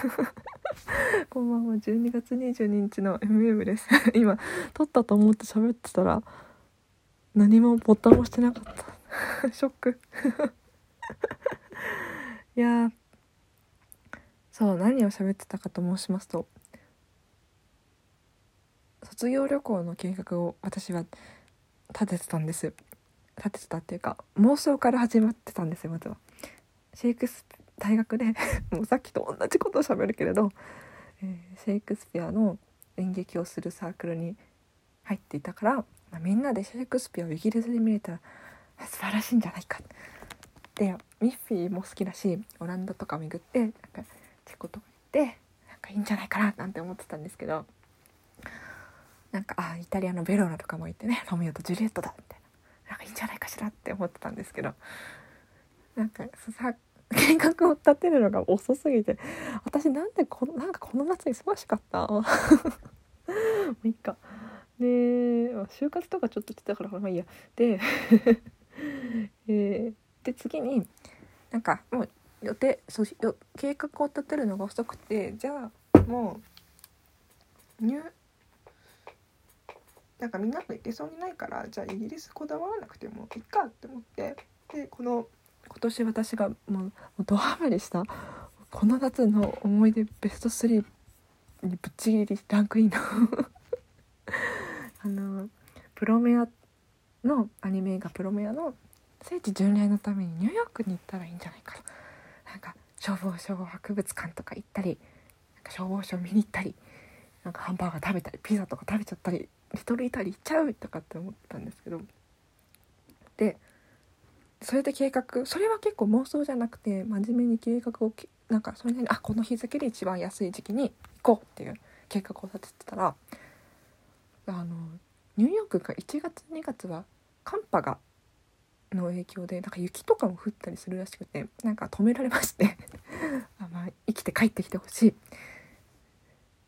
こんばんは。12月22日の MM です。今撮ったと思って喋ってたら何もボタン押してなかった。ショック。いやそう何を喋ってたかと申しますと卒業旅行の計画を私は立ててたんです。立ててたっていうか妄想から始まってたんですよまずは。シェイクス大学で もうさっきと同じことを喋るけれど、えー、シェイクスピアの演劇をするサークルに入っていたから、まあ、みんなでシェイクスピアをイギリスで見れたら素晴らしいんじゃないか。でミッフィーも好きだしオランダとか巡ってなんかチェコとか行ってなんかいいんじゃないかななんて思ってたんですけどなんかあイタリアのベローナとかも行ってねロミオとジュリエットだみたいな。なんかいいんじゃないかしらって思ってたんですけどなんかさ計画を立てるのが遅すぎて。私なんでこのなんかこの夏忙しかった？もういいか。で就活とかちょっとしてたからまあいいや。で えー、で次になんかもう予定そうよ計画を立てるのが遅くてじゃあもう入なんかみんなが行けそうにないからじゃあイギリスこだわらなくてもいいかって思ってでこの今年私がもうドハマりしたこの夏の思い出ベスト3にぶっちぎりランクインの あのプロメアのアニメ映画「プロメア」の聖地巡礼のためにニューヨークに行ったらいいんじゃないかと。なんか消防署博物館とか行ったりなんか消防署見に行ったりなんかハンバーガー食べたりピザとか食べちゃったりリトルイタリー行っちゃうとかって思ったんですけど。でそれで計画それは結構妄想じゃなくて真面目に計画をなんかそれなりにあこの日付で一番安い時期に行こうっていう計画を立ててたらあのニューヨークが1月2月は寒波がの影響でなんか雪とかも降ったりするらしくてなんか止められまして あ、まあ、生きて帰ってきてほしい。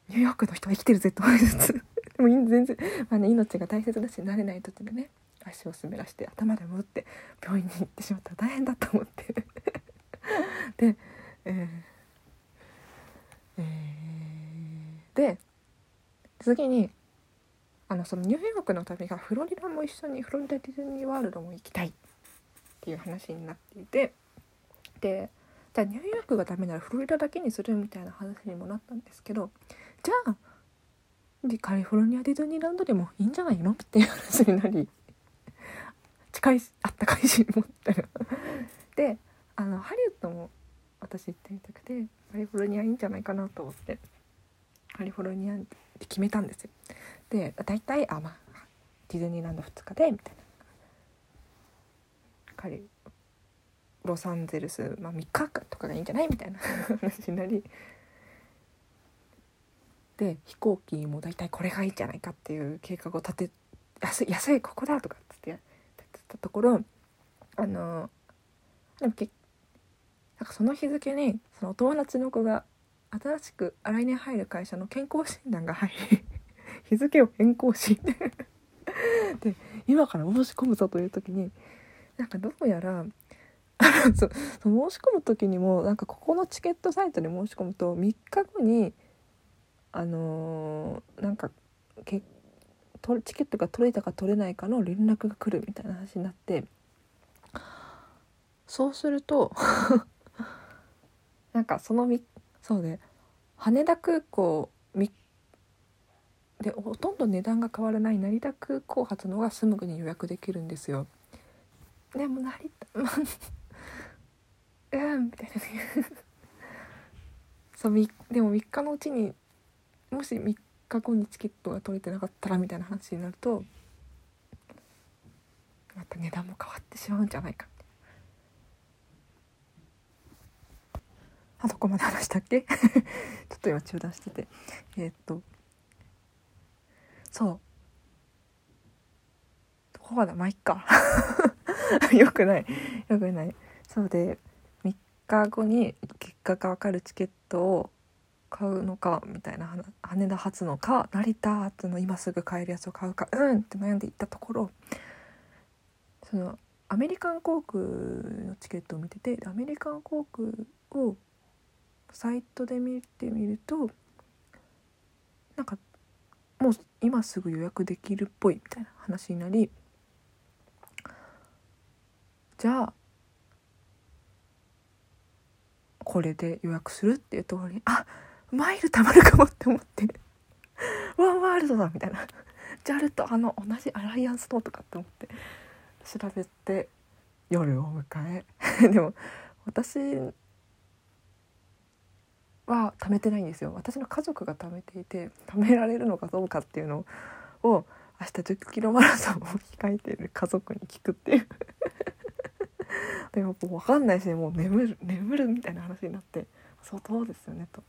ニューヨークの人は生きてるぜと思いつつでも全然、まあね、命が大切だし慣れない時でね。足を滑らして頭でも打って病院に行ってしまったら大変だと思って で、えーえー、で次にあのそのニューヨークの旅がフロリダも一緒にフロリダディズニーワールドも行きたいっていう話になっていてでじゃあニューヨークがダメならフロリダだけにするみたいな話にもなったんですけどじゃあカリフォルニアディズニーランドでもいいんじゃないのっていう話になり近い あったかいし思ったら。であのハリウッドも私行ってみたくてカリフォルニアいいんじゃないかなと思ってカリフォルニアって決めたんですよ。で大体あまあディズニーランド2日でみたいな。カリロサンゼルス、まあ、3日とかがいいんじゃない？みたいな話になり。で飛行機も大体これがいいんじゃないかっていう計画を立て安い安いここだとかっつってたところあのでもけなんかその日付にその友達の子が新しく来年入る会社の健康診断が入り 日付を変更しで今から申し込むぞという時になんかどうやら そそ申し込む時にもなんかここのチケットサイトで申し込むと3日後にあのー、なんかけチケットが取れたか取れないかの連絡が来るみたいな話になってそうすると なんかそのみそうで羽田空港みでほとんど値段が変わらない成田空港発のがすぐに予約できるんですよ。でも成田 うんみたいな そうでも3日のうちにもし3日後にチケットが取れてなかったらみたいな話になるとまた値段も変わってしまうんじゃないか。あどこまで話したっけ？ちょっと今中断してて。えー、っとそう。どこまだまあいっか。よくない。よくない。そうで3日後に結果が分かるチケットを買うのかみたいな羽田発のか成田発の今すぐ買えるやつを買うかうんって悩んでいったところそのアメリカン航空のチケットを見ててアメリカン航空をサイトで見てみるとなんかもう今すぐ予約できるっぽいみたいな話になりじゃあこれで予約するっていうところにあマイル貯まるかもって思って。ワンワールドだみたいな。JAL とあの同じアライアンスのとかって思って。調べて夜を迎え。でも私は貯めてないんですよ。私の家族が貯めていて貯められるのかどうかっていうのを明日1 0キロマラソンを控えている家族に聞くっていう。でも分かんないしもう眠る眠るみたいな話になって。相当ですよねと。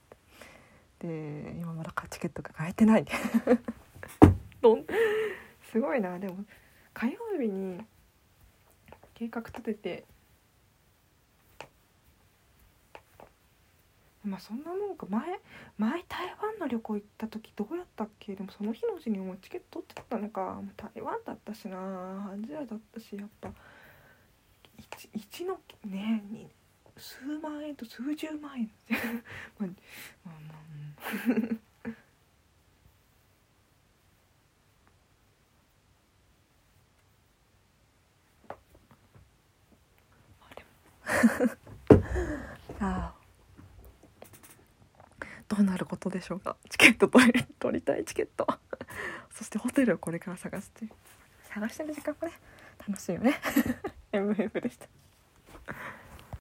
で今まだチケットが買えてない。どんすごいな。でも火曜日に計画立てて。まあそんなもんか。前前台湾の旅行行った時どうやったっけ？でもその日のうちにもうチケット取ってたのか。台湾だったしな。アジアだったしやっぱ。1, のねに数万円と数十万円。まあまあまあ、うん ああ。どうなることでしょうか。チケット取り取りたいチケット。そしてホテルをこれから探して。探してる時間もね楽しいよね。MF でした。